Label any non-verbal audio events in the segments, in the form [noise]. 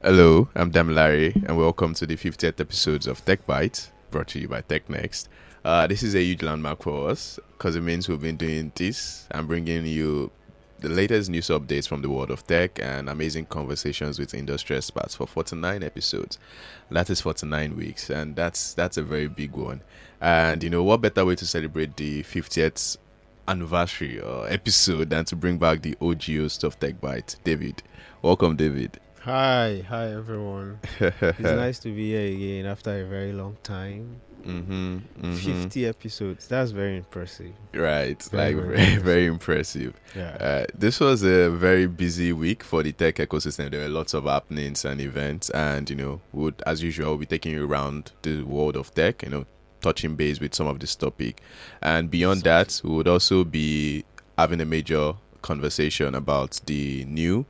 Hello, I'm Damilare, and welcome to the 50th episodes of Tech Byte, brought to you by TechNext. Uh, this is a huge landmark for us because it means we've been doing this and bringing you the latest news updates from the world of tech and amazing conversations with industry experts for 49 episodes. That is 49 weeks, and that's that's a very big one. And you know what better way to celebrate the 50th anniversary or episode than to bring back the OG of Tech Byte, David. Welcome, David. Hi, hi everyone. it's [laughs] nice to be here again after a very long time. Mm-hmm, mm-hmm. 50 episodes. That's very impressive. Right, Very, like very [laughs] very, very impressive. Yeah. Uh, this was a very busy week for the tech ecosystem. There were lots of happenings and events, and you know, would as usual be taking you around the world of tech. You know, touching base with some of this topic, and beyond that, we would also be having a major conversation about the new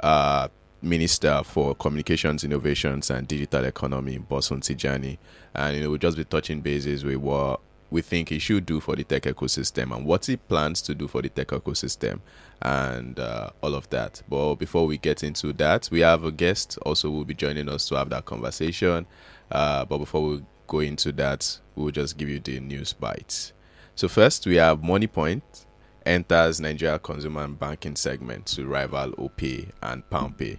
uh, minister for communications, innovations, and digital economy, Bosun Tijani, and you know, we'll just be touching bases with what we think he should do for the tech ecosystem and what he plans to do for the tech ecosystem and uh, all of that. But before we get into that, we have a guest also will be joining us to have that conversation. Uh, but before we go into that, we'll just give you the news bites. So first, we have Moniepoint enters Nigeria consumer and banking segment to rival OPay and PalmPay.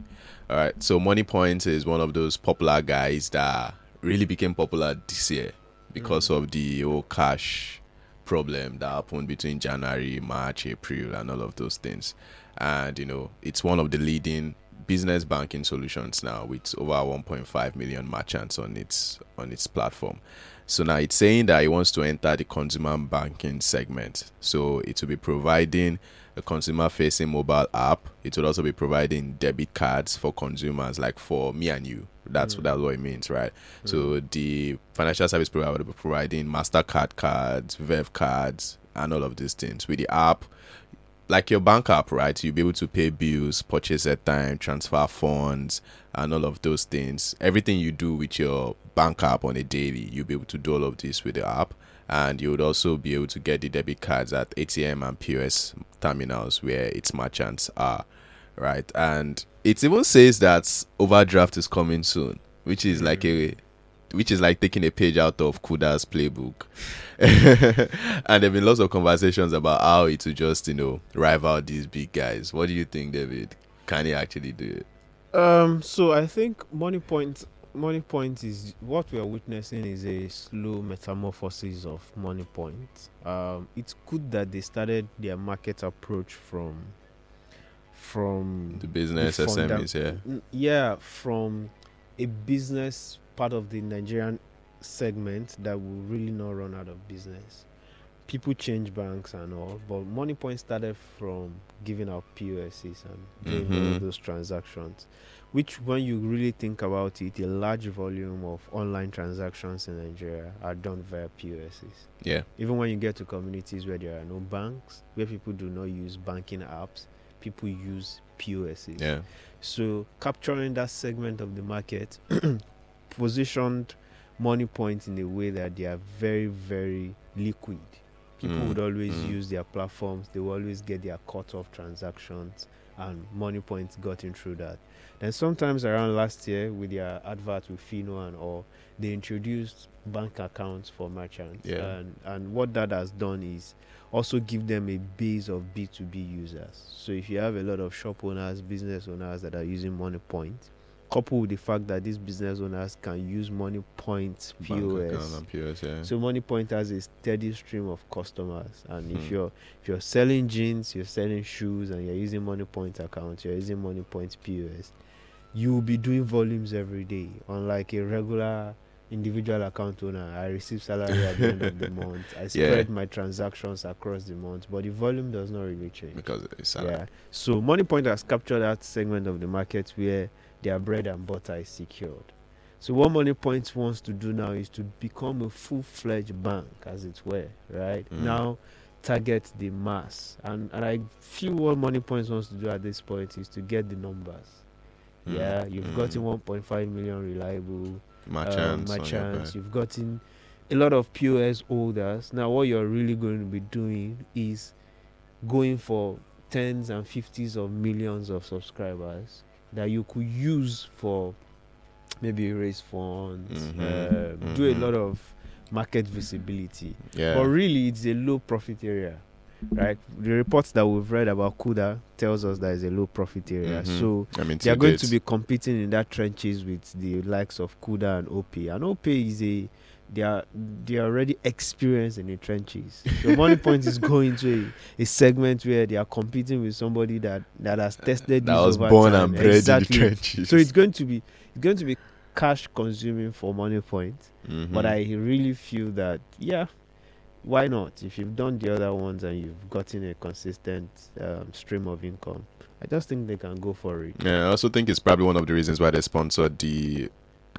All right, so Moniepoint is one of those popular guys that really became popular this year because mm. of the whole cash problem that happened between January, March, April, and all of those things. And you know, it's one of the leading business banking solutions now with over 1.5 million merchants on its on its platform. So now it's saying that it wants to enter the consumer banking segment. So it will be providing a consumer facing mobile app. It will also be providing debit cards for consumers, like for me and you. That's mm. that's what it means, right? Mm. So the financial service provider will be providing MasterCard cards, Verve cards, and all of these things. With the app, like your bank app, right? You'll be able to pay bills, purchase at time, transfer funds, and all of those things. Everything you do with your bank app on a daily, you'll be able to do all of this with the app. And you would also be able to get the debit cards at ATM and POS terminals where its merchants are, right? And it even says that overdraft is coming soon, which is like mm. a which is like taking a page out of Kuda's playbook. [laughs] and there've been lots of conversations about how it will just, you know, rival these big guys. What do you think, David? Can he actually do it? Um so I think Moniepoint Money Point is what we are witnessing is a slow metamorphosis of Moniepoint. Um it's good that they started their market approach from from The business the funda- SMEs, yeah. Yeah from a business part of the nigerian segment that will really not run out of business people change banks and all but Moniepoint started from giving out poses and doing all Mhm. of those transactions which when you really think about it a large volume of online transactions in nigeria are done via poses Yeah. even when you get to communities where there are no banks where people do not use banking apps people use poses Yeah. so capturing that segment of the market [clears throat] positioned Moniepoints in a way that they are very, very liquid. People Mm, would always mm. use their platforms, they will always get their cut off transactions and Moniepoints got in through that. Then sometimes around last year with their advert with Fino and all, they introduced bank accounts for merchants. Yeah. And and what that has done is also give them a base of B2B users. So if you have a lot of shop owners, business owners that are using Moniepoint, coupled with the fact that these business owners can use Money Point POS. POS, yeah. So Moniepoint has a steady stream of customers, and if Hmm. you're if you're selling jeans, you're selling shoes, and you're using Moniepoint account, you're using Moniepoint POS, you will be doing volumes every day. Unlike a regular individual account owner, I receive salary at the end of the [laughs] month. I spread my transactions across the month, but the volume does not really change. because it's Yeah. So Moniepoint has captured that segment of the market where their bread and butter is secured. So what Moniepoint wants to do now is to become a full-fledged bank, as it were, right? Mm. Now target the mass. And and I feel what Moniepoint wants to do at this point is to get the numbers. Mm, Yeah, you've mm. gotten 1.5 million reliable merchants. um, merchants. You've gotten a lot of POS holders. Now, what you're really going to be doing is going for tens and fifties of millions of subscribers that you could use for maybe raise funds, Mhm, uh, do a mhm. lot of market visibility. Yeah. But really, it's a low profit area, right? The reports that we've read about Kuda tells us that it's a low profit area. Mhm. So I mean, they are going to be competing in that trenches with the likes of Kuda and OP. And OP is a they are they are already experienced in the trenches. The Moniepoint is going to a, a segment where they are competing with somebody that that has tested that was born time. and bred exactly. in the trenches. So it's going to be it's going to be cash consuming for Moniepoint. Mhm. But I really feel that yeah, why not? If you've done the other ones and you've gotten a consistent um, stream of income, I just think they can go for it. Yeah, I also think it's probably one of the reasons why they sponsored the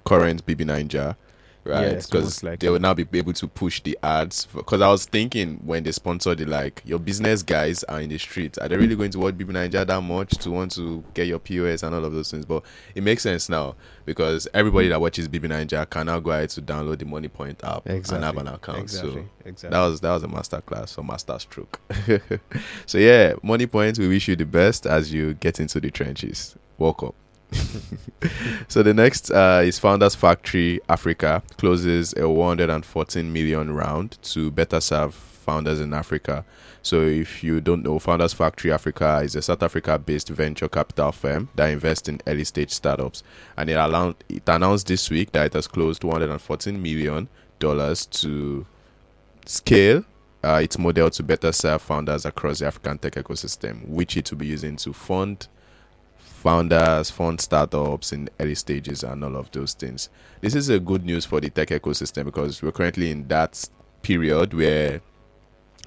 current BBNaija, right? Because most likely. they will now be able to push the ads. Because I was thinking when they sponsored it, like your business guys are in the streets, are they really going to watch BBNaija that much to want to get your POS and all of those things? But it makes sense now because everybody that watches BBNaija can now go ahead to download the Moniepoint app and have an account. Exactly. So exactly. that was that was a master class or master stroke. [laughs] so yeah, Moniepoints. We wish you the best as you get into the trenches. Welcome. [laughs] so the next uh, is Founders Factory Africa closes a 114 million round to better serve founders in Africa. So if you don't know, Founders Factory Africa is a South Africa-based venture capital firm that invests in early-stage startups, and it, allowed, it announced this week that it has closed 114 million dollars to scale uh, its model to better serve founders across the African tech ecosystem, which it will be using to fund founders, fund startups in early stages, and all of those things. This is a good news for the tech ecosystem because we're currently in that period where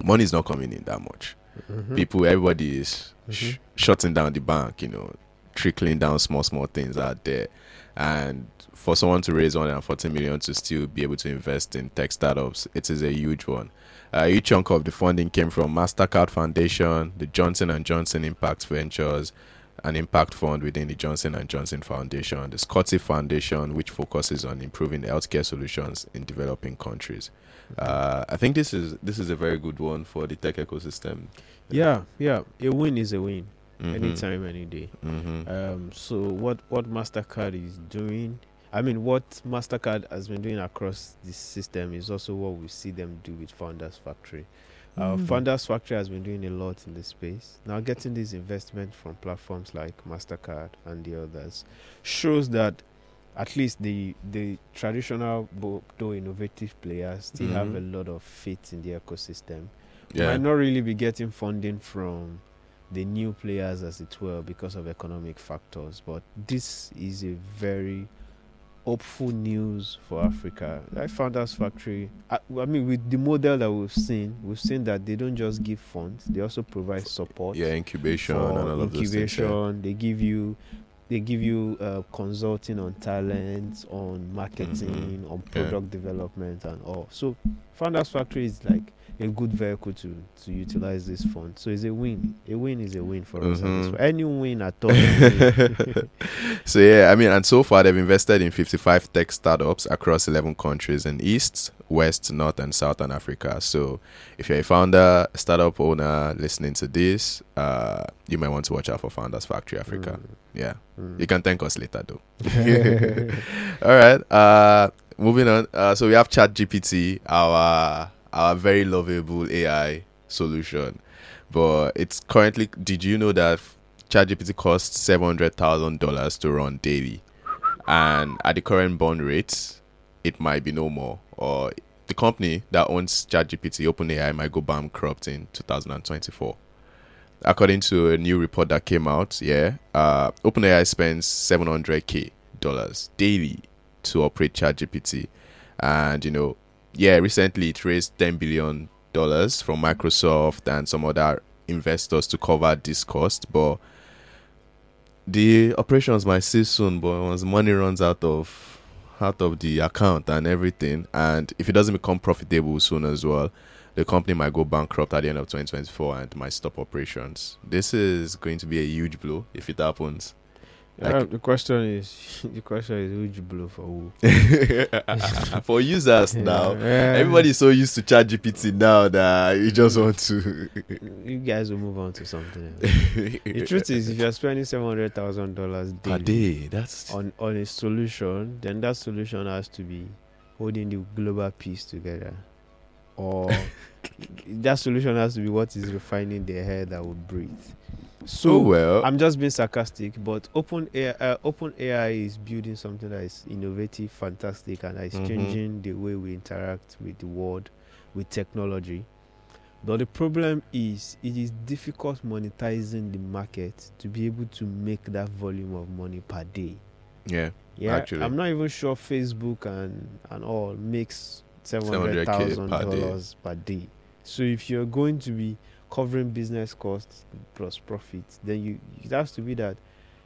money is not coming in that much. Mhm. People, everybody is sh- Mhm. shutting down the bank, you know, trickling down small, small things out there. And for someone to raise 140 million to still be able to invest in tech startups, it is a huge one. A huge chunk of the funding came from Mastercard Foundation, the Johnson and Johnson Impact Ventures, an impact fund within the Johnson and Johnson Foundation, the Scotty Foundation, which focuses on improving healthcare solutions in developing countries. Uh, I think this is this is a very good one for the tech ecosystem. Yeah, yeah. A win is a win. Mhm. Anytime, any day. Mhm. Um, so what what Mastercard is doing, I mean, what Mastercard has been doing across this system is also what we see them do with Founders Factory. Uh, Mm. Founders Factory has been doing a lot in this space. Now, getting this investment from platforms like Mastercard and the others shows that at least the the traditional, though innovative players, still have Mhm. a lot of faith in the ecosystem Yeah. might not really be getting funding from the new players as it were because of economic factors but this is a very hopeful news for africa like founders factory I, I mean with the model that we've seen we've seen that they don't just give funds they also provide support yeah, incubation and all of those things. yeah. incubation they give you they give you uh, consulting on talent on marketing on Yeah. product development and all so founders factory is like a good vehicle to to utilize this fund so it's a win a win is a win for mm-hmm. point. any win at all is a win. [laughs] so yeah, I mean, and so far they've invested in 55 tech startups across 11 countries in East, West, North, and Southern Africa. So if you're a founder, startup owner listening to this, uh, you might want to watch out for Founders Factory Africa. Yeah, Mm. you can thank us later though. [laughs] [laughs] All right. Uh, moving on. Uh, so we have ChatGPT, our our very lovable AI solution, but it's currently. Did you know that ChatGPT costs seven hundred thousand dollars to run daily, and at the current bond rates, it might be no more. Or the company that owns ChatGPT, OpenAI, might go bankrupt in two thousand and twenty-four. According to a new report that came out, yeah, uh, OpenAI spends 700k dollars daily to operate ChatGPT, and you know, yeah, recently it raised 10 billion dollars from Microsoft and some other investors to cover this cost, but the operations might cease soon. But once money runs out of out of the account and everything, and if it doesn't become profitable soon as well, the company might go bankrupt at the end of 2024 and might stop operations. This is going to be a huge blow if it happens. Like- Uh, the question is, [laughs] the question is, who'd you blow for who? [laughs] For users [laughs] now, Yeah. everybody's so used to ChatGPT now that you just want to. You guys will move on to something else. the truth is, if you're spending seven hundred thousand dollars a day, that's on on a solution, then that solution has to be holding the global peace together, or that solution has to be what is refining the air that will breathe. So So well. I'm just being sarcastic, but Open AI, uh, Open AI is building something that is innovative, fantastic, and is Mhm. changing the way we interact with the world, with technology. But the problem is, it is difficult monetizing the market to be able to make that volume of money per day. yeah, Yeah, Actually. I'm not even sure Facebook and and all makes seven hundred 700K thousand dollars per day. So if you're going to be covering business costs plus profit, then you it has to be that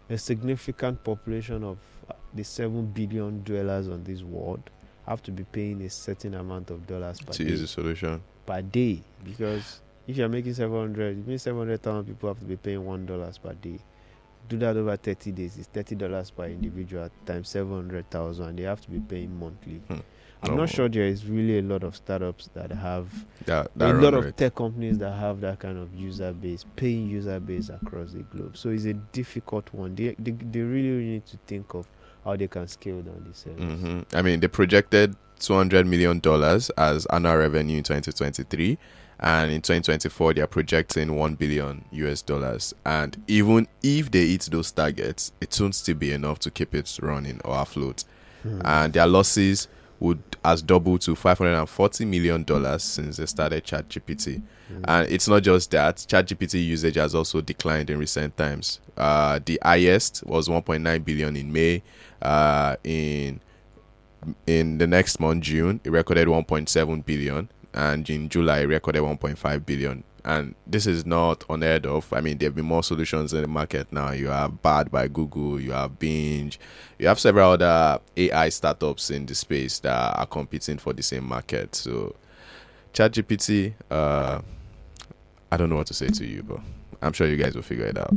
a significant population of uh, the seven billion dwellers on this world have to be paying a certain amount of dollars per to day the solution. per day because if you're making 700 it means 700,000 people have to be paying one dollars per day do that over 30 days it's 30 dollars per individual times 700,000 and they have to be paying monthly Hmm. I'm Oh. not sure there is really a lot of startups that have That, a lot run of tech companies that have that kind of user base paying user base across the globe so it's a difficult one they, they, they really need to think of how they can scale down the service hmm I mean, they projected 200 million dollars as annual revenue in 2023, and in 2024 they are projecting 1 billion US dollars. And even if they hit those targets, it won't still be enough to keep it running or afloat. Hmm. And their losses would has doubled to 540 million dollars since they started ChatGPT. Hmm. And it's not just that, ChatGPT usage has also declined in recent times. Uh, the highest was 1.9 billion in May. Uh, in in the next month, June, it recorded 1.7 billion, and in July, it recorded 1.5 billion. And this is not unheard of. I mean, there have been more solutions in the market now. You have Bard by Google, you have Bing, you have several other AI startups in the space that are competing for the same market. So, ChatGPT, uh, I don't know what to say to you, but I'm sure you guys will figure it out.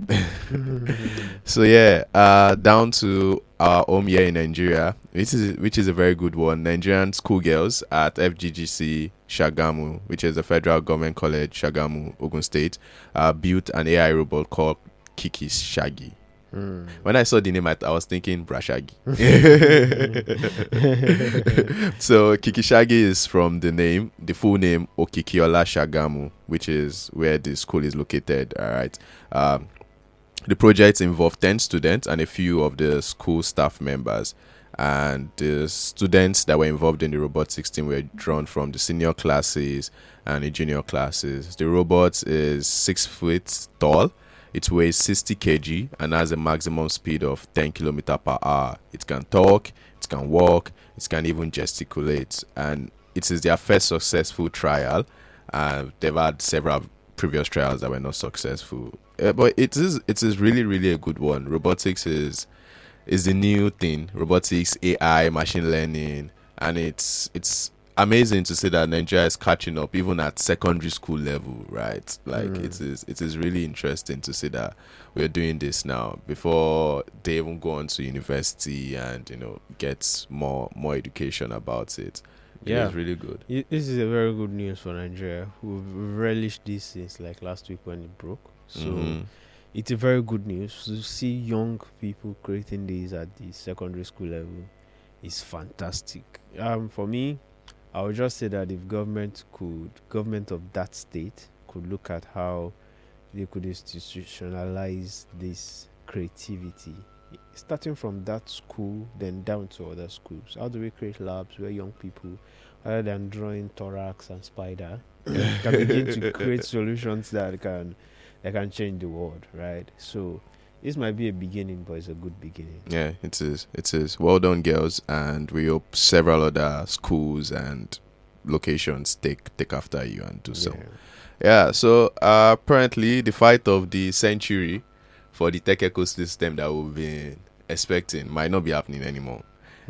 [laughs] so yeah, uh, down to our home here in Nigeria, which is which is a very good one. Nigerian schoolgirls at FGGC Sagamu, which is the federal government college Sagamu, Ogun State, uh, built an AI robot called Kiki Shaggy. Hmm. When I saw the name, I, I was thinking Brashagi. [laughs] [laughs] so Kikishagi is from the name, the full name Okikiola Sagamu, which is where the school is located. All right. Um, the project involved 10 students and a few of the school staff members. And the students that were involved in the robotics team were drawn from the senior classes and the junior classes. The robot is six feet tall. It weighs 60 kg and has a maximum speed of 10 km per hour. It can talk, it can walk, it can even gesticulate. And it is their first successful trial. Uh, they've had several previous trials that were not successful. Uh, but it is it is really really a good one. Robotics is is the new thing. Robotics, AI, machine learning, and it's it's amazing to see that Nigeria is catching up even at secondary school level, right? Like Mm. it is it is really interesting to see that we're doing this now before they even go on to university and you know get more more education about it. Yeah. it's really good. This is a very good news for Nigeria. We've relished this since like last week when it broke. So Mhm. it's a very good news to see young people creating these at the secondary school level is fantastic. Um, for me, I would just say that if government could, government of that state could look at how they could institutionalize this creativity, starting from that school, then down to other schools. How do we create labs where young people, rather than drawing thorax and spider, can begin to [laughs] create solutions that can that can change the world, right? So this might be a beginning, but it's a good beginning. Yeah, it is. It is. Well done, girls, and we hope several other schools and locations take take after you and do so. Yeah. Yeah. So uh, apparently, the fight of the century for the tech ecosystem that we've been expecting might not be happening anymore.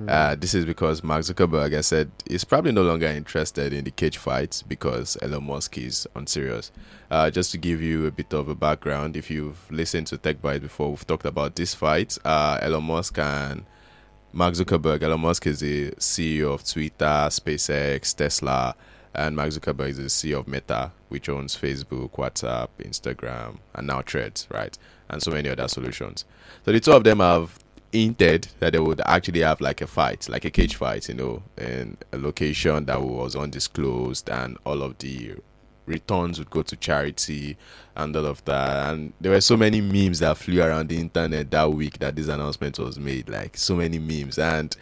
Uh, this is because Mark Zuckerberg has said he's probably no longer interested in the cage fights because Elon Musk is unserious. Uh, just to give you a bit of a background, if you've listened to Tech Byte before, we've talked about this fight. Uh, Elon Musk and Mark Zuckerberg. Elon Musk is the CEO of Twitter, SpaceX, Tesla, and Mark Zuckerberg is the CEO of Meta, which owns Facebook, WhatsApp, Instagram, and now Threads, right? And so many other solutions. So the two of them have hinted that they would actually have like a fight, like a cage fight, you know, in a location that was undisclosed, and all of the returns would go to charity and all of that. And there were so many memes that flew around the internet that week that this announcement was made. Like so many memes. And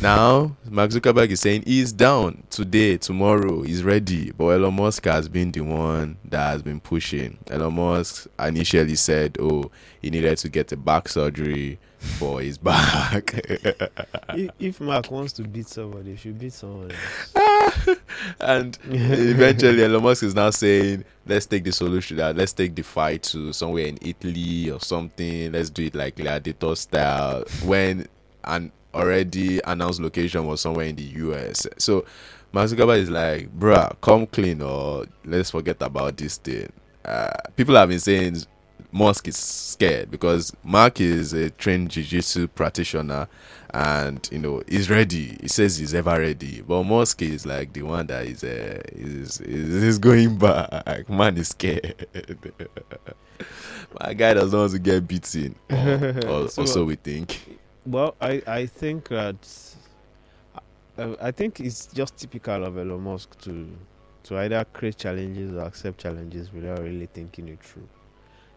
now Mark Zuckerberg is saying he's down today, tomorrow, he's ready. But Elon Musk has been the one that has been pushing. Elon Musk initially said, Oh, he needed to get a back surgery for his back. [laughs] if, if Mark wants to beat somebody, he should beat someone [laughs] and eventually Elon Musk is now saying, let's take the solution that let's take the fight to somewhere in Italy or something. Let's do it like gladiator style. When an already announced location was somewhere in the US. So Mark Zuckerberg is like, bruh, come clean or let's forget about this thing. Uh, people have been saying Musk is scared because Mark is a trained jiu-jitsu practitioner and you know he's ready. He says he's ever ready. But Musk is like the one that is uh, is, is, is going back. Man is scared. My guy doesn't want to get beaten. [laughs] Or, or, So- also we think. Well, I, I think that I, I think it's just typical of Elon Musk to to either create challenges or accept challenges without really thinking it through.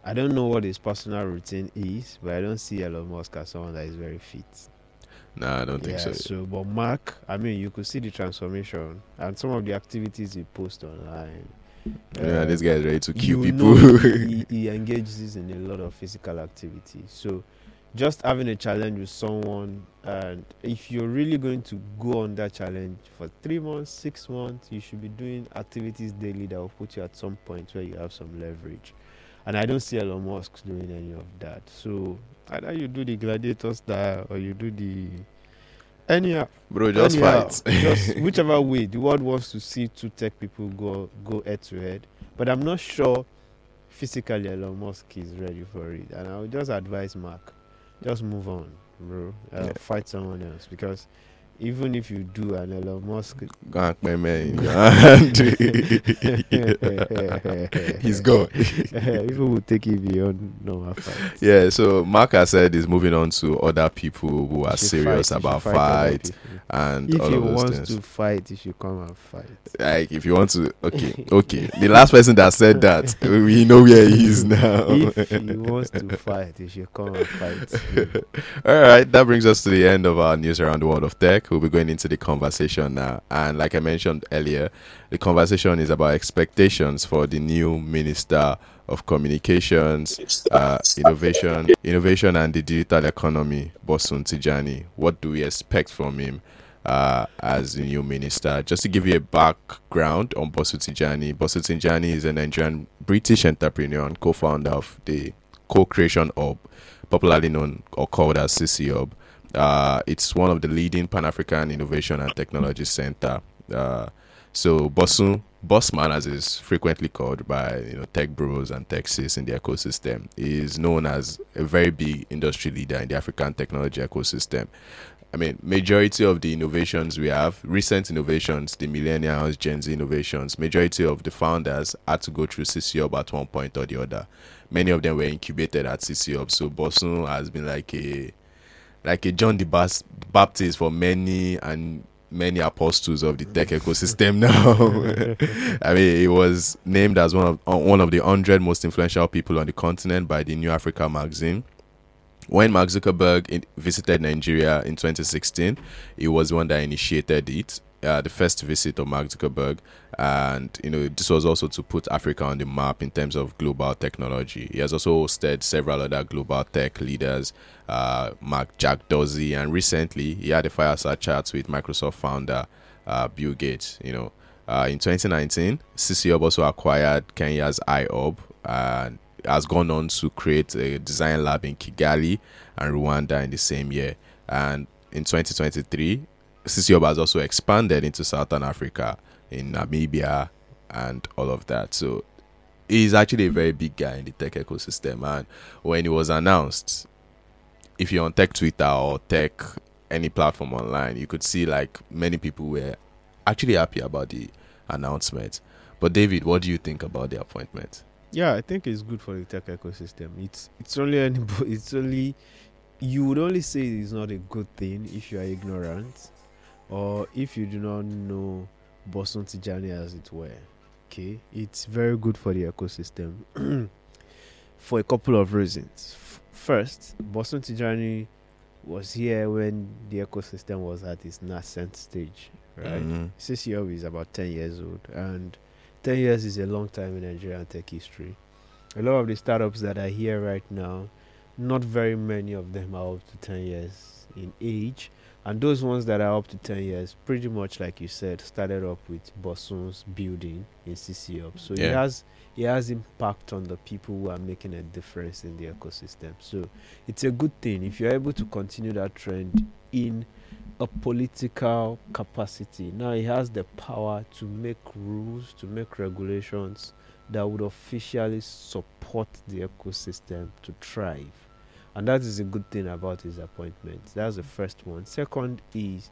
I don't know what his personal routine is, but I don't see Elon Musk as someone that is very fit. Nah, I don't think yeah, so. but Mark, I mean, you could see the transformation and some of the activities he posts online. Yeah, Uh, this guy is ready to kill people. [laughs] he, he engages in a lot of physical activity. So just having a challenge with someone and if you're really going to go on that challenge for three months, six months, you should be doing activities daily that will put you at some point where you have some leverage. And I don't see Elon Musk doing any of that. So either you do the gladiator style or you do the anyhow Bro, just Anyhow, fight. [laughs] just [laughs] whichever way the world wants to see two tech people go go head to head. But I'm not sure physically Elon Musk is ready for it. And I would just advise Mark, just move on, bro. Uh, Yeah. Fight someone else because even if you do an Elon Musk Go and pay me in your hand. He's gone. [laughs] people will take it beyond normal fight. Yeah, so Mark has said he's moving on to other people who are You serious fight, about fight fight and If all of those wants things. to fight, he should come and fight. Like, if you want to, okay, okay. The last person that said that, [laughs] we know where he is now. if [laughs] he wants to fight, he should come and fight. All right, that brings us to the end of our news around the world of tech. We'll be going into the conversation now. And like I mentioned earlier, the conversation is about expectations for the new Minister of Communications, uh, Innovation, Innovation and the Digital Economy, Bosun Tijani. What do we expect from him? Uh, as the new minister, just to give you a background on Bosun Tijani, Bosun Tijani is a Nigerian British entrepreneur and co-founder of the Co-Creation Hub, popularly known or called as CC Hub. Uh, it's one of the leading Pan African innovation and technology center. Uh, so Bosun, Bossman, as is frequently called by you know tech bros and techs in the ecosystem, is known as a very big industry leader in the African technology ecosystem. I mean, majority of the innovations we have, recent innovations, the millennials, Gen Z innovations, majority of the founders had to go through CC Hub at one point or the other. Many of them were incubated at CC Hub. So Bosun has been like a like a John the Bas- Baptist for many and many apostles of the tech ecosystem now. [laughs] I mean, he was named as one of uh, one of the hundred most influential people on the continent by the New Africa magazine. When Mark Zuckerberg in, visited Nigeria in 2016, he was one that initiated it. Uh, the first visit of Mark Zuckerberg, and you know this was also to put Africa on the map in terms of global technology. He has also hosted several other global tech leaders, uh, Mark Jack Dorsey, and recently he had a fireside chat with Microsoft founder uh, Bill Gates. You know, uh, in 2019, CC Hub also acquired Kenya's iHub and has gone on to create a design lab in Kigali and Rwanda in the same year. And in 2023, CC Hub has also expanded into Southern Africa, in Namibia, and all of that. So he's actually a very big guy in the tech ecosystem. And when it was announced, if you're on tech Twitter or tech any platform online, you could see like many people were actually happy about the announcement. But David, what do you think about the appointment? Yeah, I think it's good for the tech ecosystem. It's it's only any, [laughs] it's only you would only say it's not a good thing if you are ignorant or if you do not know Bosun Tijani as it were. Okay, it's very good for the ecosystem [clears throat] for a couple of reasons. F- first, Bosun Tijani was here when the ecosystem was at its nascent stage, right? Mhm. CC Hub is about 10 years old, and 10 years is a long time in Nigerian tech history. A lot of the startups that are here right now, not very many of them are up to 10 years in age. And those ones that are up to 10 years, pretty much like you said, started up with Bosun's building in CC Hub. So it has it has impact on the people who are making a difference in the ecosystem. So it's a good thing if you're able to continue that trend in a political capacity. Now he has the power to make rules, to make regulations that would officially support the ecosystem to thrive. And that is a good thing about his appointment. That's the first one. Second is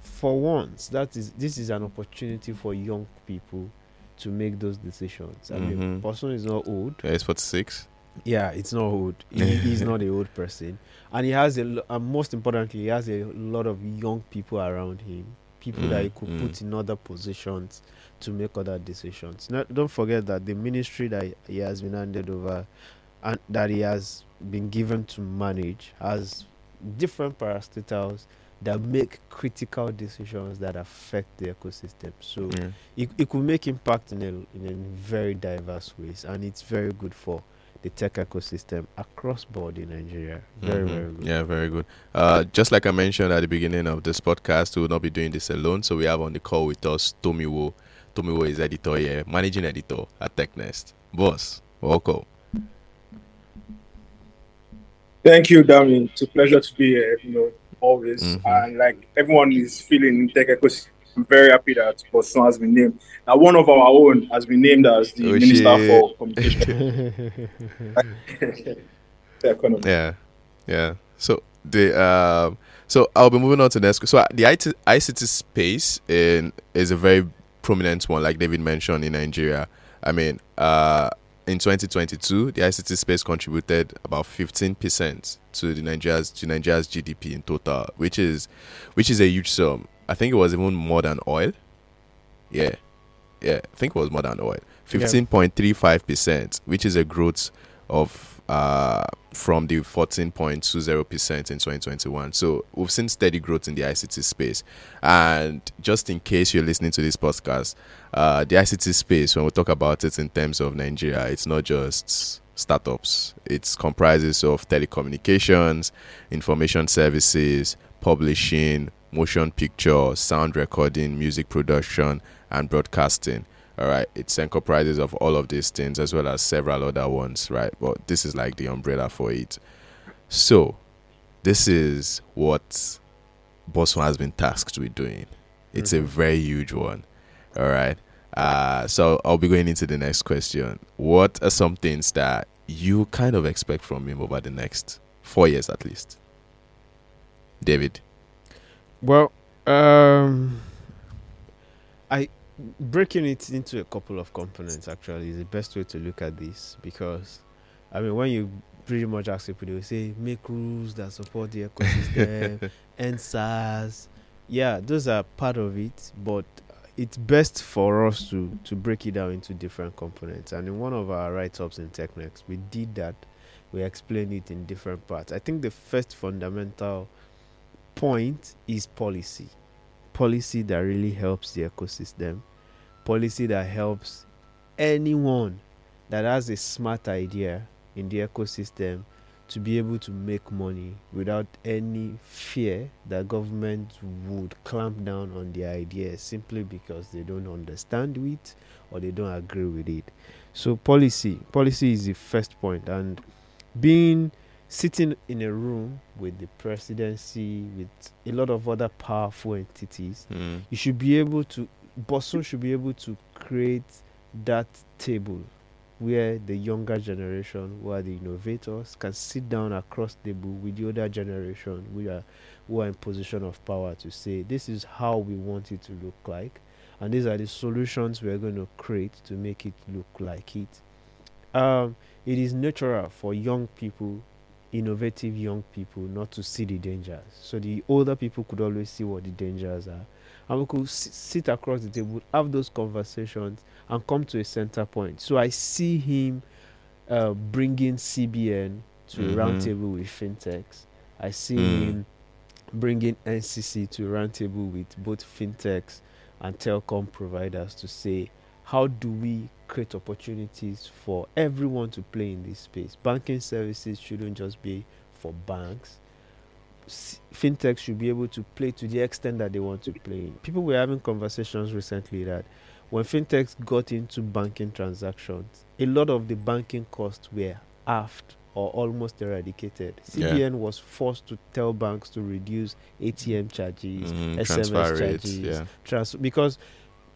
for once, that is this is an opportunity for young people to make those decisions. I mean, Mhm. person is not old. Yeah, it's 46. Yeah, it's not old. [laughs] He, he's not a old person, and he has a. lo- And most importantly, he has a lot of young people around him, people that he Mm, could mm. put in other positions to make other decisions. Not, don't forget that the ministry that he has been handed over, and that he has been given to manage, has different parastatals that make critical decisions that affect the ecosystem. So it, it could make impact in a, in a very diverse ways and it's very good for the tech ecosystem across board in Nigeria. Very, Mhm. very good. Yeah, very good. Uh, just like I mentioned at the beginning of this podcast, we will not be doing this alone. So we have on the call with us Tomiwa. Tomiwa is editor here, managing editor at TechNext. Boss, welcome. Thank you, Damien. It's a pleasure to be here, you know, always. Mhm. And like everyone is feeling tech ecosystem. I'm very happy that Bosun has been named. Now, one of our own has been named as the Oh, Minister shit. for Communication. [laughs] [laughs] Yeah, yeah. So the um, so I'll be moving on to the next. So the IT, ICT space in is a very prominent one, like David mentioned in Nigeria. I mean, uh, in 2022, the ICT space contributed about 15% to the Nigeria's to Nigeria's GDP in total, which is which is a huge sum. I think it was even more than oil. Yeah, yeah. I think it was more than oil. 15.35%, which is a growth of uh, from the 14.20% in 2021. So we've seen steady growth in the ICT space. And just in case you're listening to this podcast, uh, the ICT space, when we talk about it in terms of Nigeria, it's not just startups. It comprises of telecommunications, information services, publishing, motion picture, sound recording, music production, and broadcasting. All right, it encompasses of all of these things as well as several other ones, right? But this is like the umbrella for it. So, this is what Bosun has been tasked with doing. It's a Mhm. very huge one. All right. Uh, so I'll be going into the next question. What are some things that you kind of expect from him over the next four years at least? David. Well, um, I breaking it into a couple of components actually is the best way to look at this because, I mean, when you pretty much ask people, they will say make rules that support the ecosystem, [laughs] NSAS. Yeah, those are part of it, but it's best for us to to break it down into different components. And in one of our write-ups in TechNext, we did that. We explained it in different parts. I think the first fundamental point is policy. Policy that really helps the ecosystem. Policy that helps anyone that has a smart idea in the ecosystem to be able to make money without any fear that government would clamp down on the idea simply because they don't understand it or they don't agree with it. So policy, policy is the first point, and being sitting in a room with the presidency, with a lot of other powerful entities, Mm. you should be able to, Bosun should be able to create that table where the younger generation, who are the innovators, can sit down across the table with the older generation, who are, who are in position of power to say, this is how we want it to look like, and these are the solutions we're going to create to make it look like it. Um, it is natural for young people, innovative young people, not to see the dangers. So the older people could always see what the dangers are, and we could s- sit across the table, have those conversations, and come to a center point. So I see him uh, bringing CBN to a Mhm. roundtable with fintechs. I see Mm. him bringing NCC to a roundtable with both fintechs and telecom providers to say, how do we create opportunities for everyone to play in this space? Banking services shouldn't just be for banks. Fintechs should be able to play to the extent that they want to play. People were having conversations recently that when fintechs got into banking transactions, a lot of the banking costs were halved or almost eradicated. Yeah. CBN was forced to tell banks to reduce ATM charges, Mhm. SMS Transfer rates. charges, Yeah. trans- because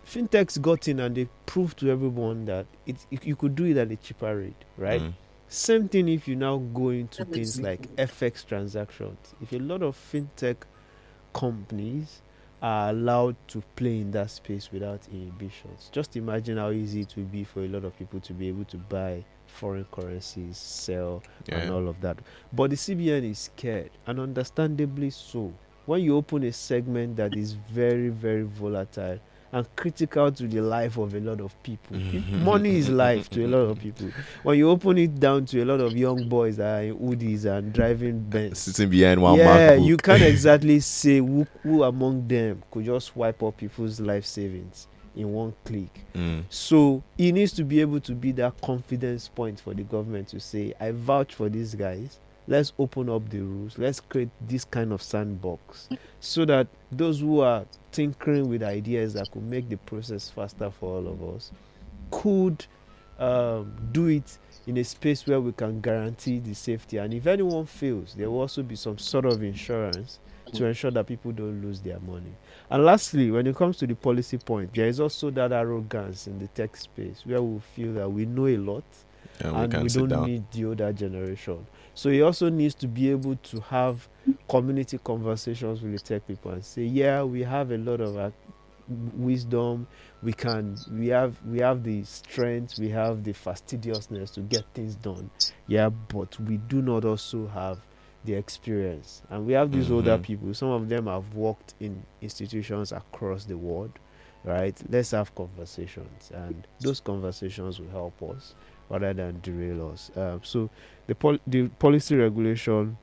fintechs got in and they proved to everyone that it, it- you could do it at a cheaper rate, right? Mm. Same thing if you now go into things like FX transactions. If a lot of fintech companies are allowed to play in that space without inhibitions, just imagine how easy it will be for a lot of people to be able to buy foreign currencies, sell, and all of that. But the CBN is scared, and understandably so. When you open a segment that is very, very volatile and critical to the life of a lot of people, Mhm. [laughs] money is life to a lot of people. When you open it down to a lot of young boys that are in hoodies and driving Benz, Sitting behind one yeah, MacBook. you can't [laughs] exactly say who, who among them could just wipe up people's life savings in one click. Mm. So he needs to be able to be that confidence point for the government to say, I vouch for these guys. Let's open up the rules. Let's create this kind of sandbox so that those who are tinkering with ideas that could make the process faster for all of us could um, do it in a space where we can guarantee the safety. And if anyone fails, there will also be some sort of insurance to ensure that people don't lose their money. And lastly, when it comes to the policy point, there is also that arrogance in the tech space where we feel that we know a lot And we we don't need the older generation. So he also needs to be able to have community conversations with the tech people and say, yeah, we have a lot of uh, wisdom. We can, we have, we have the strength, we have the fastidiousness to get things done. Yeah, but we do not also have the experience. And we have these older Mhm. people. Some of them have worked in institutions across the world. Right? Let's have conversations, and those conversations will help us rather than derail us. Um, so the pol- the policy regulation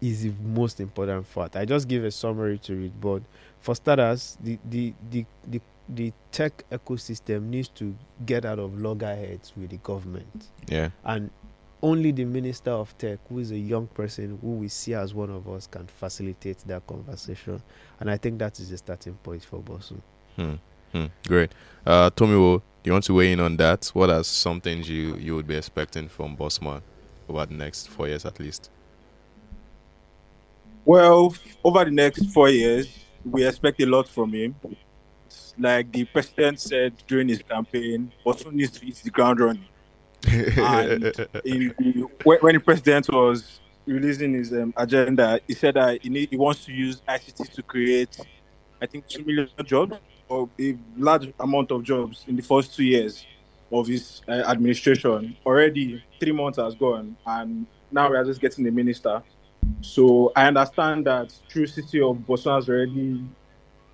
is the most important part. I just give a summary to it, but for starters, the the the the, the tech ecosystem needs to get out of loggerheads with the government, Yeah. and only the minister of tech, who is a young person who we see as one of us, can facilitate that conversation. And I think that is the starting point for Bosun. Hmm. Hmm. Great. Uh, Tomiwa, do you want to weigh in on that? What are some things you, you would be expecting from Bossman over the next four years at least? Well, over the next four years, we expect a lot from him. Like the president said during his campaign, Bosun needs to hit the ground running. And [laughs] in the, when the president was releasing his um, agenda, he said that he, need, he wants to use ICT to create, I think, two million jobs a large amount of jobs in the first two years of his uh, administration. Already, three months has gone, and now we are just getting the minister. So I understand that True City of Botswana has already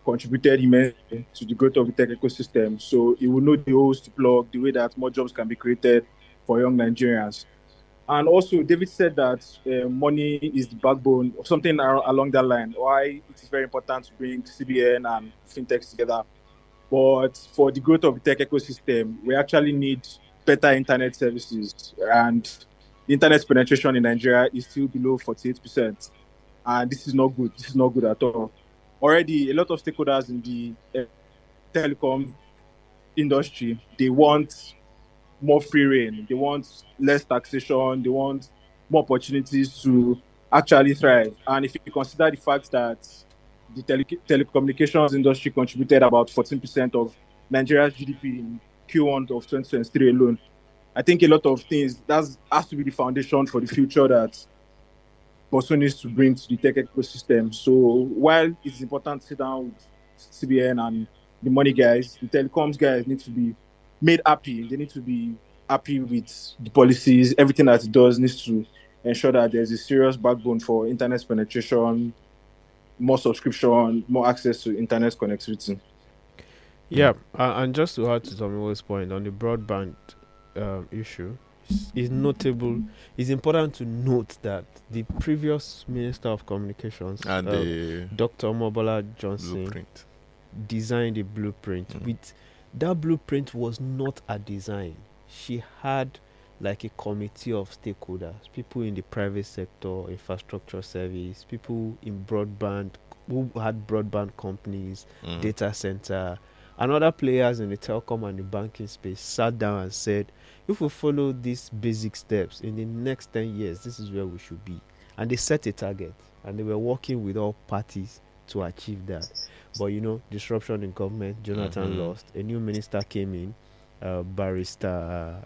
contributed immensely to the growth of the tech ecosystem. So it will know the holes to plug, the way that more jobs can be created for young Nigerians. And also, David said that uh, money is the backbone, or something along that line. Why it is very important to bring CBN and fintechs together. But for the growth of the tech ecosystem, we actually need better internet services. And the internet penetration in Nigeria is still below 48%. And this is not good. This is not good at all. Already, a lot of stakeholders in the uh, telecom industry, they want more free reign. They want less taxation. They want more opportunities to actually thrive. And if you consider the fact that the tele- telecommunications industry contributed about 14% of Nigeria's GDP in Q1 of 2023 alone, I think a lot of things that has to be the foundation for the future that Bosun needs to bring to the tech ecosystem. So while it's important to sit down with CBN and the money guys, the telecoms guys need to be made happy. They need to be happy with the policies. Everything that it does needs to ensure that there's a serious backbone for internet penetration, more subscription, more access to internet connectivity. Yeah, uh, and just to add to Tomiwa's point on the broadband um, issue, it's, it's notable. It's important to note that the previous Minister of Communications, And uh, the Dr. Mobola Johnson, blueprint. designed a blueprint. Mm. With that blueprint was not a design. She had like a committee of stakeholders, people in the private sector, infrastructure service, people in broadband who had broadband companies, Mm. data center, and other players in the telecom and the banking space sat down and said, if we follow these basic steps in the next 10 years, this is where we should be. And they set a target and they were working with all parties to achieve that. But you know, disruption in government, Jonathan Mhm. lost, a new minister came in, uh, barrister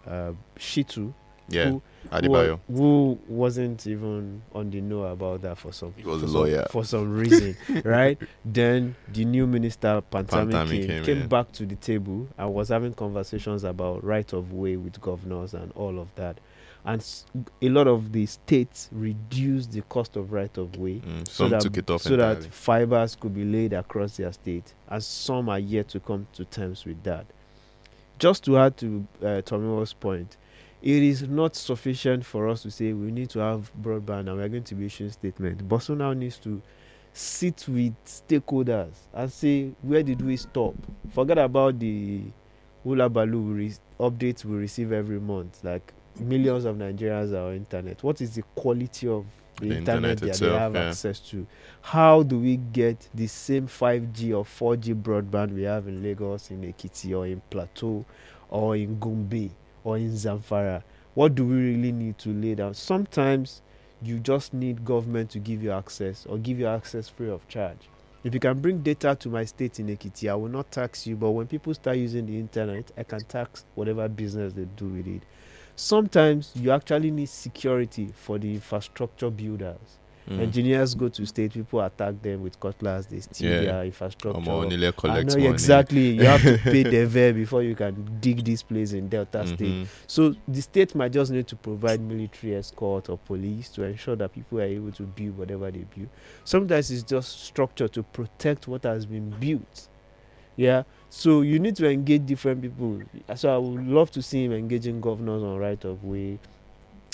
uh, uh, Shittu, Yeah, who, Adebayo. who, who wasn't even on the know about that for some He was for a some- lawyer. for some reason, [laughs] right? Then the new minister Pantami, Pantami came, came, came back to the table and was having conversations about right of way with governors and all of that. And a lot of the states reduced the cost of right of way Mm. so that, so that fibers could be laid across their state, and some are yet to come to terms with that. Just to add to uh, Tomiwa's point, it is not sufficient for us to say we need to have broadband and we're going to be issuing statement. Bosu now needs to sit with stakeholders and say where did we stop? Forget about the hula baloo we re- updates we receive every month. Like millions of Nigerians are on internet. What is the quality of the, The internet, internet that itself, they have yeah. access to? How do we get the same 5G or 4G broadband we have in Lagos, in Ekiti, or in Plateau, or in Gombe, or in Zamfara? What do we really need to lay down? Sometimes you just need government to give you access or give you access free of charge. If you can bring data to my state in Ekiti, I will not tax you. But when people start using the internet, I can tax whatever business they do with it. Sometimes you actually need security for the infrastructure builders. Mm. Engineers go to state, people attack them with cutlass, they steal Yeah. their infrastructure. Omo, I know money. exactly. You have to pay [laughs] the VER before you can dig this place in Delta State. Mhm. So the state might just need to provide military escort or police to ensure that people are able to build whatever they build. Sometimes it's just structure to protect what has been built. Yeah. So you need to engage different people. So I would love to see him engaging governors on right of way,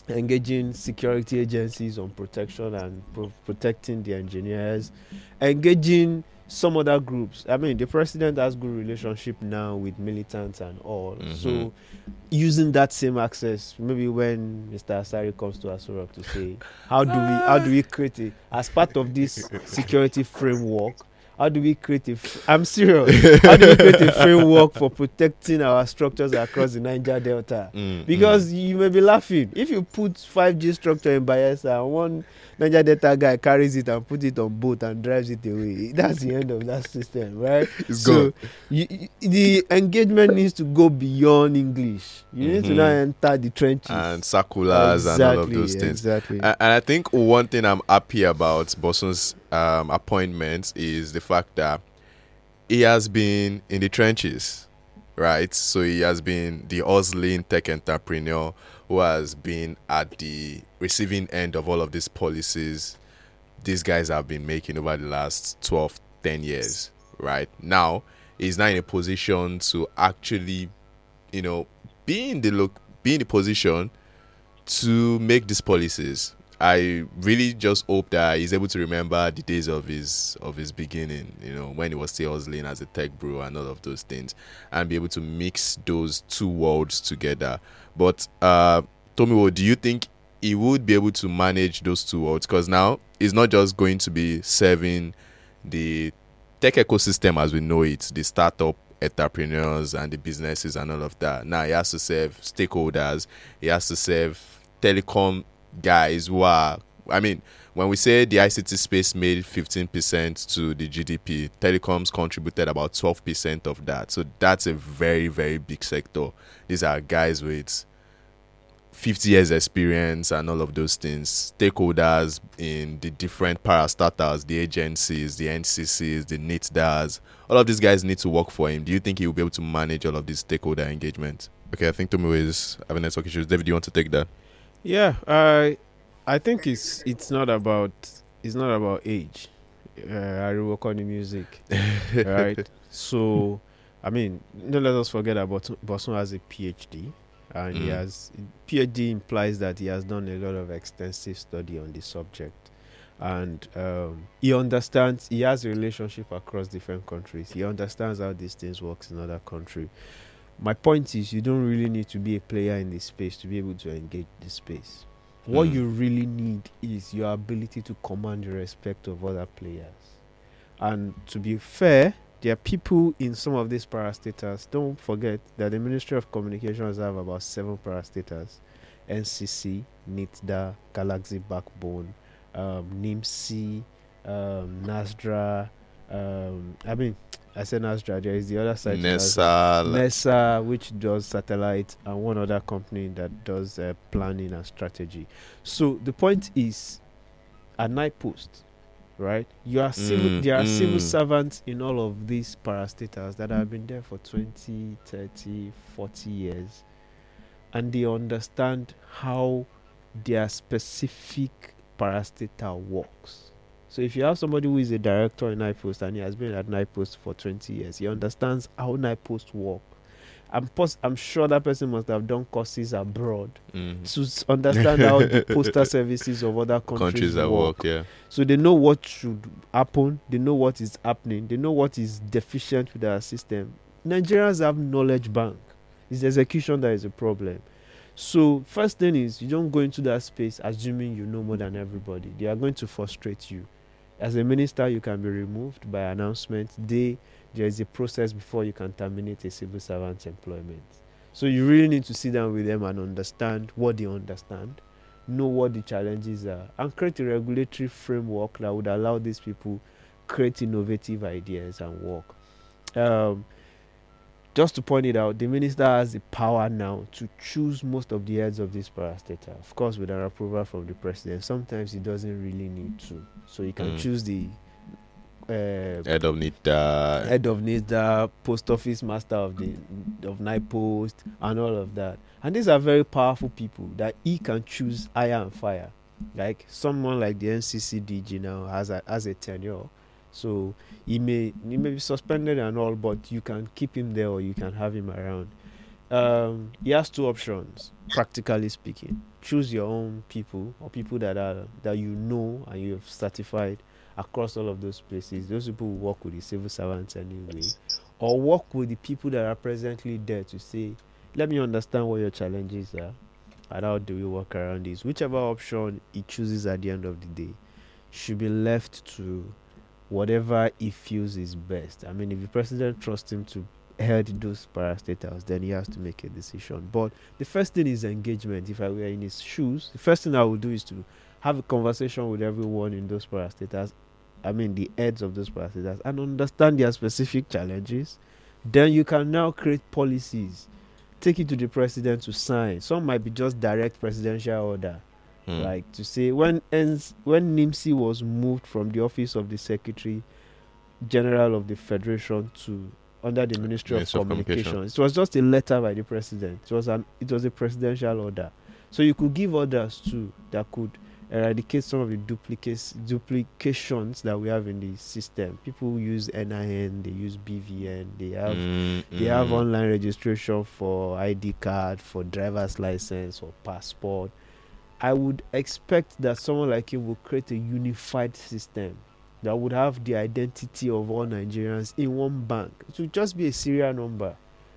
engaging security agencies on protection and pro- protecting the engineers, engaging some other groups. I mean, the president has good relationship now with militants and all. So Mhm. using that same access, maybe when Mr. Asari comes to Aso Rock to say, how do we how do we [laughs] create a as part of this security framework? How do we create a? F- I'm serious. How do we create a framework for protecting our structures across the Niger Delta? Mm, Because you may be laughing if you put 5G structure in Bayelsa and one Niger Delta guy carries it and put it on boat and drives it away. That's the end of that system, right? It's so you, you- the engagement needs to go beyond English. You need to Mhm. now enter the trenches. and circulars and all of those things. Exactly. And, and I think one thing I'm happy about Bosun's um, appointment is the fact that he has been in the trenches, right? So he has been the hustling tech entrepreneur who has been at the receiving end of all of these policies these guys have been making over the last 12, 10 years, right? Now he's now in a position to actually, you know, be in the look, be in the position to make these policies. I really just hope that he's able to remember the days of his of his beginning, you know, when he was still hustling as a tech bro and all of those things, and be able to mix those two worlds together. But uh Tomiwa, do you think he would be able to manage those two worlds? Because now he's not just going to be serving the tech ecosystem as we know it, the startup entrepreneurs and the businesses and all of that. Now he has to serve stakeholders, he has to serve telecom guys who are. I mean, when we say the ICT space made 15% to the GDP, telecoms contributed about 12% of that. So that's a very, very big sector. These are guys with 50 years experience and all of those things stakeholders in the different parastatals the agencies the nccs the NITDAs all of these guys need to work for him do you think he will be able to manage all of these stakeholder engagement okay i think Tomo is having network issues david do you want to take that Yeah, I I think it's it's not about it's not about age. Uh, I work on the music, [laughs] right? so, I mean, don't let us forget that Bosun, Bosun has a PhD, and he Mm. has PhD implies that he has done a lot of extensive study on the subject, and um, he understands. He has a relationship across different countries. He understands how these things works in other countries. My point is, you don't really need to be a player in this space to be able to engage the space. What Mm. you really need is your ability to command the respect of other players. And to be fair, there are people in some of these parastatals. Don't forget that the Ministry of Communications have about seven parastatals: NCC, NITDA, Galaxy Backbone, um, NIMC, um, NASDRA. Um, I mean, I said NASDRA. There is the other side. nesa NESA, which does satellite, and one other company that does uh, planning and strategy. So the point is, at NIPOST, right? You are civil. Mm, there are civil mm. servants in all of these parastatals that have been there for 20, 30, 40 years, and they understand how their specific parastatal works. So if you have somebody who is a director in NIPOST and he has been at NIPOST for 20 years, he understands how NIPOST work. I'm, pos- I'm sure that person must have done courses abroad Mhm. to understand how the [laughs] postal services of other countries, countries work. work yeah So they know what should happen, they know what is happening, they know what is deficient with our system. Nigerians have knowledge bank. It's execution that is a problem. So first thing is you don't go into that space assuming you know more than everybody. They are going to frustrate you. As a minister, you can be removed by announcement. They there is a process before you can terminate a civil servant's employment. So you really need to sit down with them and understand what they understand, know what the challenges are, and create a regulatory framework that would allow these people create innovative ideas and work. Um, just to point it out, the minister has the power now to choose most of the heads of this parastatal. Of course, with an approval from the president. Sometimes he doesn't really need to, so he can Mm. choose the uh, head of NITDA head of NISDA, post office master of the of NIPOST, and all of that. And these are very powerful people that he can choose hire and fire. Like someone like the NCC DG now has a has a tenure, so he may he may be suspended and all, but you can keep him there or you can have him around. Um, he has two options, practically speaking. Choose your own people or people that are that you know and you have certified across all of those places. Those people will work with the civil servants anyway, or work with the people that are presently there to say, let me understand what your challenges are, and how do we work around this. Whichever option he chooses at the end of the day should be left to whatever he feels is best. I mean, if the president trusts him to head those parastatals, then he has to make a decision. But the first thing is engagement. If I were in his shoes, the first thing I would do is to have a conversation with everyone in those parastatals. I mean, the heads of those parastatals, and understand their specific challenges. Then you can now create policies, take it to the president to sign. Some might be just direct presidential order Hmm. like to say when when NIMC was moved from the office of the Secretary General of the Federation to under the Ministry, Ministry of, of Communication. Communications, it was just a letter by the president. It was an it was a presidential order. So you could give orders too that could eradicate some of the duplicates duplications that we have in the system. People use NIN, they use BVN, they have Mm, they have mm. online registration for ID card, for driver's license or passport. I would expect that someone like him will create a unified system that would have the identity of all Nigerians in one bank. It would just be a serial number.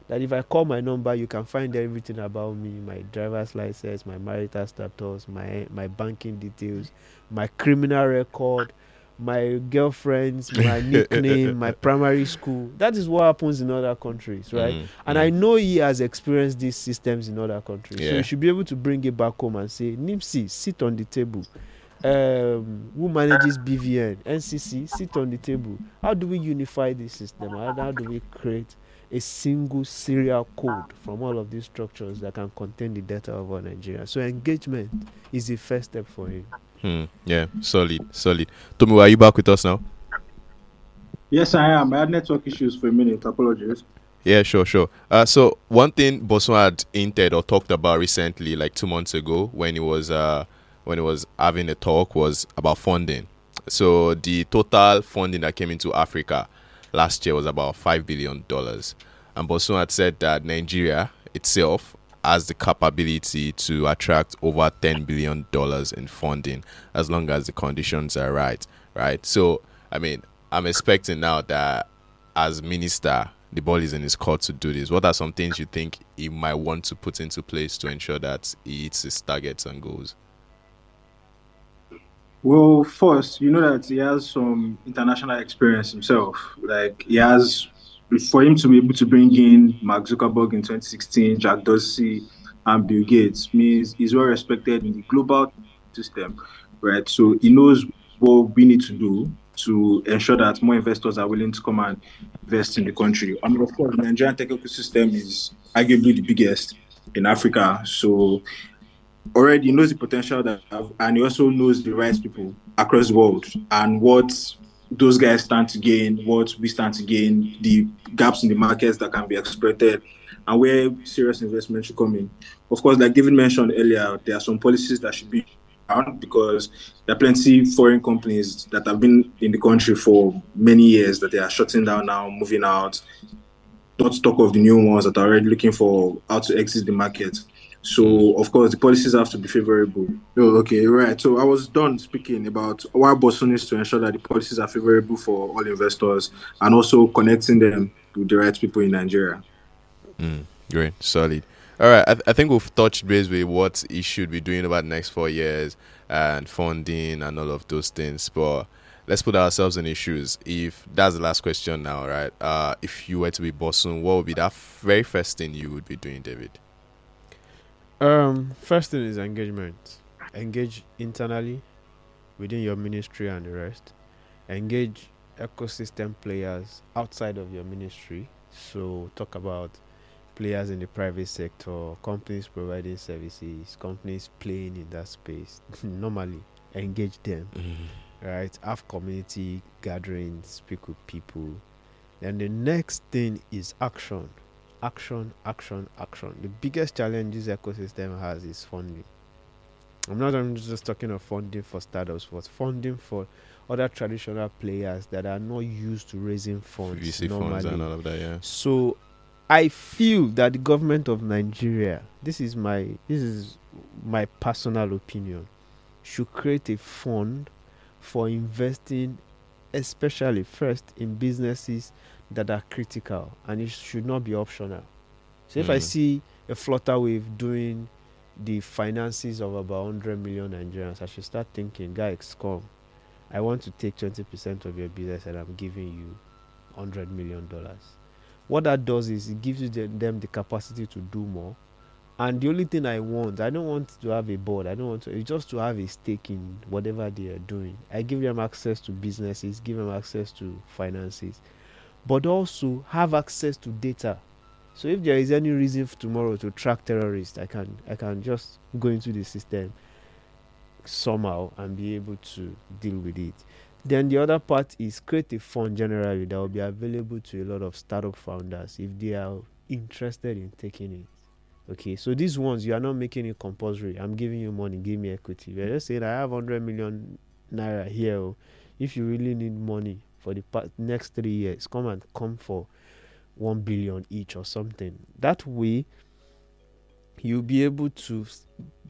That if I call my number, you can find everything about me: my driver's license, my marital status, my my banking details, my criminal record, my girlfriends, my [laughs] nickname, my primary school. That is what happens in other countries, right? Mm, And mm. I know he has experienced these systems in other countries. So Yeah. you should be able to bring it back home and say, NIMC, sit on the table. Um, who manages BVN? NCC, sit on the table. How do we unify this system? How, how do we create a single serial code from all of these structures that can contain the data of all Nigeria? So engagement is the first step for him. Hmm, yeah, solid, solid. Tomi, are you back with us now? Yes, I am. I had network issues for a minute. Apologies. Yeah, sure, sure. Uh, so one thing Bosun had hinted or talked about recently, like two months ago, when he was uh when he was having a talk, was about funding. So the total funding that came into Africa last year was about five billion dollars, and Bosun had said that Nigeria itself has the capability to attract over ten billion dollars in funding as long as the conditions are right. Right. So I mean, I'm expecting now that as minister, the ball is in his court to do this. What are some things you think he might want to put into place to ensure that he hits his targets and goals? Well, first, you know that he has some international experience himself. Like he has, for him to be able to bring in Mark Zuckerberg in 2016, Jack Dorsey, and Bill Gates means he's well respected in the global system, right? So he knows what we need to do to ensure that more investors are willing to come and invest in the country. And of course, the Nigerian tech ecosystem is arguably the biggest in Africa. So already knows the potential that have, and he also knows the right people across the world and what those guys stand to gain, what we stand to gain, the gaps in the markets that can be exploited, and where serious investment should come in. Of course, like David mentioned earlier, there are some policies that should be around because there are plenty foreign companies that have been in the country for many years that they are shutting down now, moving out. Not talk of the new ones that are already looking for how to exit the market. So of course the policies have to be favorable. Oh, okay, right. So I was done speaking about why Bosun is to ensure that the policies are favorable for all investors and also connecting them with the right people in Nigeria. Mm, great, solid. All right, I, th- I think we've touched base with what he should be doing about the next four years and funding and all of those things. But let's put ourselves in his shoes. If that's the last question now, right? Uh, if you were to be Bosun, what would be that very first thing you would be doing, David? Um, first thing is engagement. Engage internally within your ministry and the rest. Engage ecosystem players outside of your ministry. So talk about players in the private sector, companies providing services, companies playing in that space. [laughs] Normally, engage them. Right? Have community gatherings, speak with people. Then the next thing is action action, action, action. The biggest challenge this ecosystem has is funding. I'm not I'm just talking of funding for startups, but funding for other traditional players that are not used to raising funds VC normally. funds and all of that, yeah. So I feel that the government of Nigeria, this is my this is my personal opinion, should create a fund for investing especially first in businesses that are critical and it should not be optional. So if I Mm. see a flutter Flutterwave doing the finances of about 100 million Nigerians, I should start thinking, guys, come. I want to take 20% of your business and I'm giving you 100 million dollars. What that does is it gives you the, them the capacity to do more. And the only thing I want, I don't want to have a board. I don't want to. It's just to have a stake in whatever they are doing. I give them access to businesses, give them access to finances, but also have access to data. So if there is any reason tomorrow to track terrorists, I can I can just go into the system somehow and be able to deal with it. Then the other part is create a fund generally that will be available to a lot of startup founders if they are interested in taking it. Okay, so these ones you are not making it compulsory. I'm giving you money, give me equity. You're just saying I have 100 million naira here. oh. If you really need money for the pa- next three years, come and come for one billion each or something. That way, you'll be able to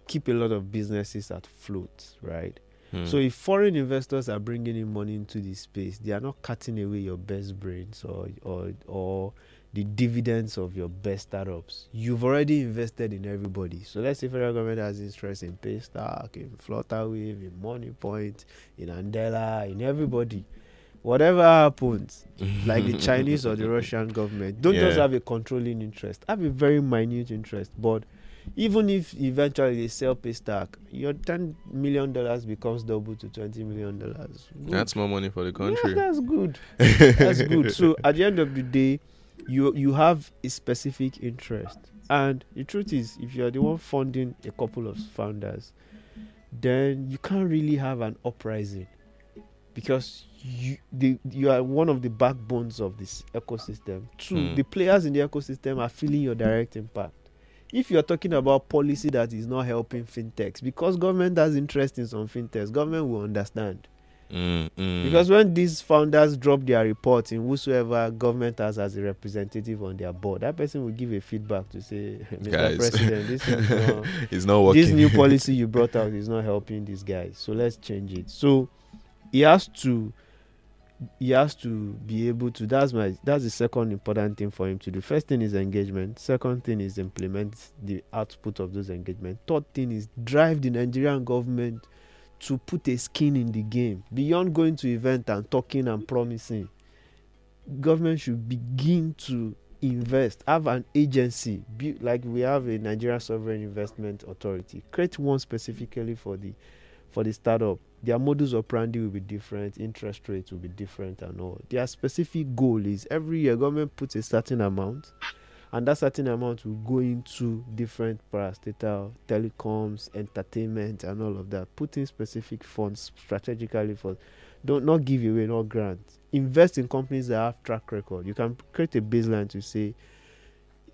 keep a lot of businesses at float, right? Hmm. So if foreign investors are bringing in money into this space, they are not cutting away your best brains or or or the dividends of your best startups. You've already invested in everybody. So let's say federal government has interest in Paystack, in Flutterwave, in Moniepoint, in Andela, in everybody. Whatever happens, like the [laughs] Chinese or the Russian government, don't just have a controlling interest. Have a very minute interest, but even if eventually they sell Paystack, your ten million dollars becomes double to twenty million dollars. That's more money for the country. Yeah, that's good. [laughs] That's good. So at the end of the day, you you have a specific interest, and the truth is, if you're the one funding a couple of founders, then you can't really have an uprising because you the, you are one of the backbones of this ecosystem. Two, Hmm. the players in the ecosystem are feeling your direct impact. If you're talking about policy that is not helping fintechs, because government has interest in some fintechs, government will understand. Mm, mm. Because when these founders drop their report in whosoever government has as a representative on their board, that person will give a feedback to say, [laughs] Mr. Guys. [laughs] President, this, is not, [laughs] it's not working. this new policy you brought out is not helping these guys. So let's change it. So he has to he has to be able to that's my that's the second important thing for him to do. First thing is engagement. Second thing is implement the output of those engagement. Third thing is drive the Nigerian government to put a skin in the game beyond going to event and talking and promising government should begin to invest have an agency be, like we have a nigerian sovereign investment authority create one specifically for the for the startup their modus operandi will be different interest rates will be different and all. Their specific goal is every year government puts a certain amount and that certain amount will go into different parastatal telecoms entertainment and all of that putting specific funds strategically for don't not give away no grant. Invest in companies that have track record. You can create a baseline to say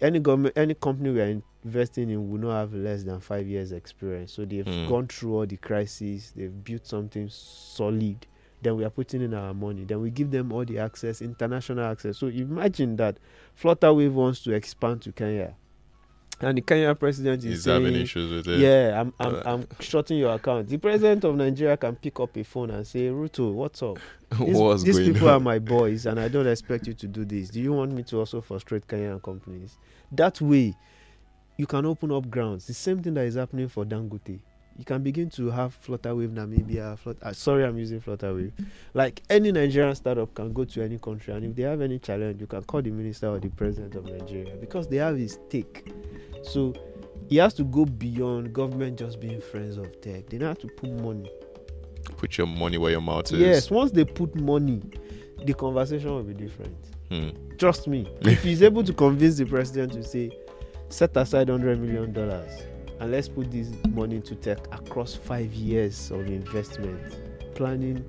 any government any company we are investing in will not have less than five years experience. So they've Hmm. gone through all the crises they've built something solid. Then we are putting in our money. Then we give them all the access international access. So imagine that flutterwave wants to expand to kenya and the kenya president is He's saying having issues with it. yeah, I'm I'm Uh, I'm shutting your account. The president of Nigeria can pick up a phone and say, Ruto, what's up? [laughs] These, What's these going people on? are my boys, and I don't expect you to do this. Do you want me to also frustrate Kenyan companies? That way, you can open up grounds. The same thing that is happening for Dangote. You can begin to have Flutterwave Namibia. Flut- uh, sorry, I'm using Flutterwave. Like any Nigerian startup can go to any country, and if they have any challenge, you can call the minister or the president of Nigeria because they have a stake. So he has to go beyond government just being friends of tech. They now have to put money. Put your money where your mouth is. Yes, once they put money, the conversation will be different. Hmm. Trust me. if he's able to convince the president to say, set aside hundred million dollars and let's put this money to tech across five years of investment, planning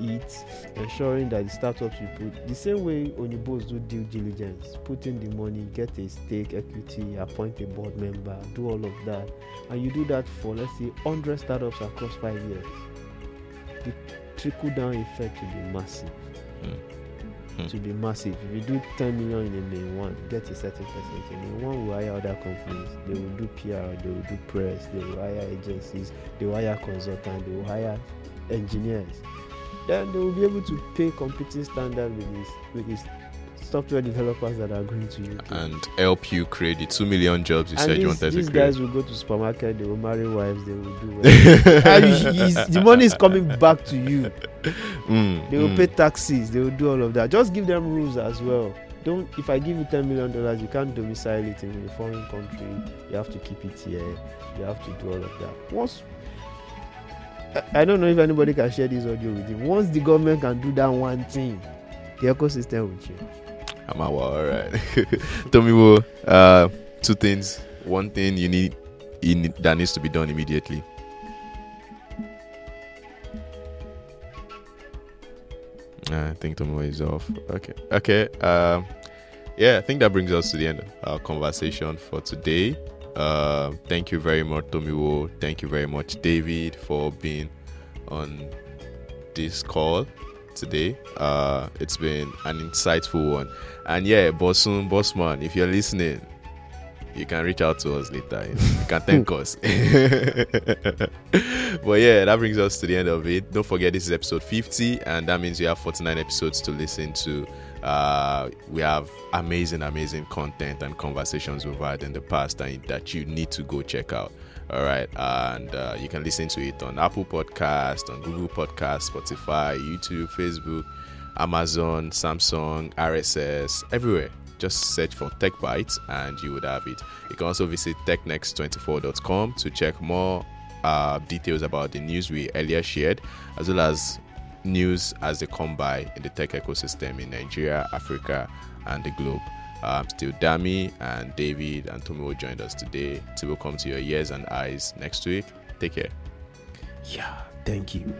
it, ensuring that the startups you put the same way Onibos do due diligence, put in the money, get a stake, equity, appoint a board member, do all of that, and you do that for let's say hundred startups across five years. The trickle down effect will be massive. Hmm. Hmm. To be massive. If you do 10 million in a main one, get a certain percentage. In one will hire other companies. They will do PR, they will do press, they will hire agencies, they will hire consultants, they will hire engineers. Then they will be able to pay competing standard with these with these software developers that are going to UK. And help you create the two million jobs you and said these, you wanted these to create. These guys will go to supermarket, they will marry wives, they will do [laughs] well. the money is coming back to you. [laughs] Mm, They will mm. pay taxes. They will do all of that. Just give them rules as well. Don't. If I give you ten million dollars, you can't domicile it in a foreign country. You have to keep it here. You have to do all of that. Once. I don't know if anybody can share this audio with you. Once the government can do that one thing, the ecosystem will change. I'm. All right. [laughs] Tomiwa, uh, two things. One thing you need, that needs to be done immediately. Uh, I think Tomiwa is off. Okay. Okay. Um, yeah, I think that brings us to the end of our conversation for today. Uh, thank you very much, Tomiwa. Thank you very much, David, for being on this call today. Uh, it's been an insightful one. And yeah, Bosun, Bossman, if you're listening, you can reach out to us later. You can thank us. [laughs] but yeah, that brings us to the end of it. Don't forget this is episode 50, and that means you have 49 episodes to listen to. Uh, we have amazing, amazing content and conversations we've had in the past and that you need to go check out. All right, and uh, you can listen to it on Apple Podcast, on Google Podcast, Spotify, YouTube, Facebook, Amazon, Samsung, RSS, everywhere. Just search for Tech Bytes and you would have it. You can also visit technext24.com to check more uh, details about the news we earlier shared, as well as news as they come by in the tech ecosystem in Nigeria, Africa, and the globe. Um, still Dami and David and Tomo joined us today. Till will come to your ears and eyes next week. Take care. Yeah, thank you.